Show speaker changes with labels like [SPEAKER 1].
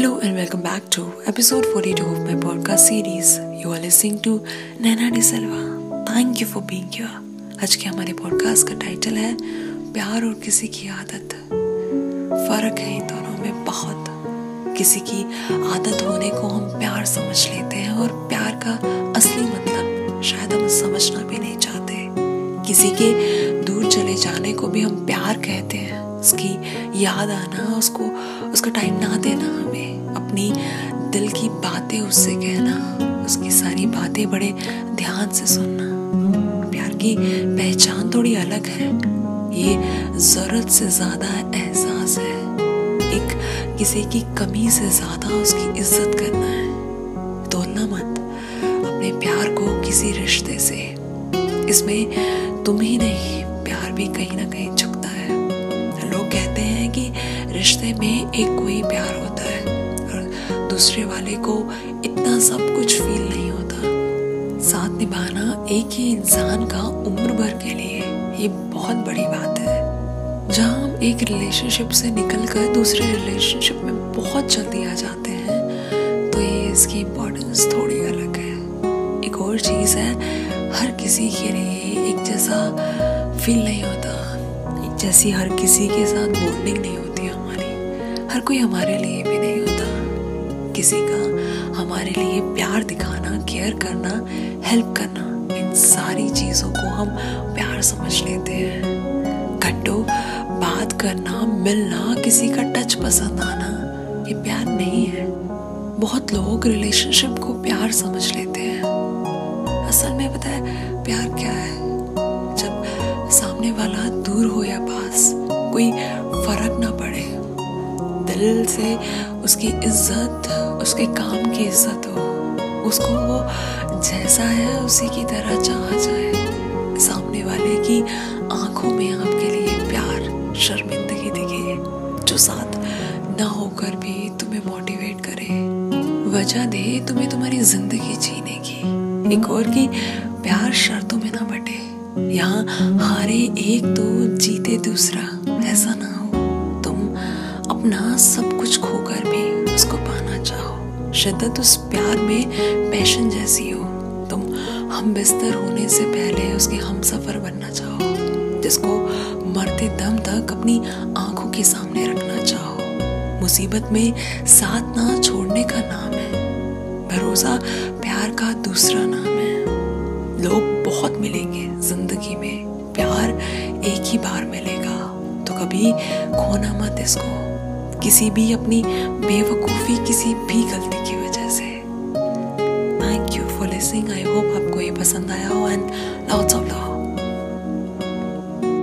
[SPEAKER 1] Hello and welcome back to episode 42 of my podcast series. You are listening to Nana De Silva. Thank you for being here. आज के हमारे podcast का title है, प्यार और किसी की आदत फ़र्क है इन दोनों में बहुत किसी की आदत होने को हम प्यार समझ लेते हैं और प्यार का असली मतलब शायद हम समझना भी नहीं चाहते किसी के दूर चले जाने को भी हम प्यार कहते हैं उसकी याद आना, उसको, उसका टाइम ना देना हमें, अपनी दिल की बातें उससे कहना, उसकी सारी बातें बड़े ध्यान से सुनना। प्यार की पहचान थोड़ी अलग है। ये ज़रूरत से ज़्यादा एहसास है। एक किसी की कमी से ज़्यादा उसकी इज़्ज़त करना है। तोलना मत अपने प्यार को किसी रिश्ते से। इसमें तुम ही नहीं, प्यार भी कहीं ना कहीं झुकता है। लोग कहते हैं कि रिश्ते में एक कोई प्यार होता है और दूसरे वाले को इतना सब कुछ फील नहीं होता। साथ निभाना एक ही इंसान का उम्र भर के लिए ये बहुत बड़ी बात है। जहाँ हम एक रिलेशनशिप से निकल कर दूसरे रिलेशनशिप में बहुत जल्दी आ जाते हैं तो ये इसकी इम्पोर्टेंस थोड़ी अलग है। एक और चीज़ है, हर किसी के लिए एक जैसा फील नहीं होता। जैसी हर किसी के साथ बॉन्डिंग नहीं होती हमारी। हर कोई हमारे लिए भी नहीं होता। किसी का हमारे लिए प्यार दिखाना केयर करना हेल्प करना, इन सारी चीज़ों को हम प्यार समझ लेते हैं। घंटों बात करना, मिलना, किसी का टच पसंद आना, ये प्यार नहीं है। बहुत लोग रिलेशनशिप को प्यार समझ लेते हैं। असल में पता है, प्यार क्या है? जब सामने वाला कोई फ़र्क ना पड़े। दिल से उसकी इज़्ज़त, उसके काम की इज़्ज़त हो। उसको वो जैसा है, उसी की तरह चाहा जाए। सामने वाले की आँखों में आपके लिए प्यार, शर्मिंदगी दिखे। जो साथ ना होकर भी तुम्हें मोटिवेट करे। वजह दे तुम्हें तुम्हारी ज़िंदगी जीने की। एक और की प्यार शर्तों में ना बटे। यहाँ हारे एक तो जीते दूसरा। ऐसा ना हो। तुम अपना सब कुछ खोकर भी उसको पाना चाहो। शिद्दत उस प्यार में पैशन जैसी हो। तुम हम बिस्तर होने से पहले उसके हम सफ़र बनना चाहो। जिसको मरते दम तक अपनी आँखों के सामने रखना चाहो। मुसीबत में साथ ना छोड़ने का नाम है। भरोसा, प्यार का दूसरा नाम है। लोग बहुत मिलेंगे ज़िंदगी में। प्यार एक ही बार मिलेगा। कभी खोना मत इसको। किसी भी अपनी बेवकूफ़ी, किसी भी गलती की वजह से। Thank you for listening I hope आपको ये पसंद आया हो एंड लॉट्स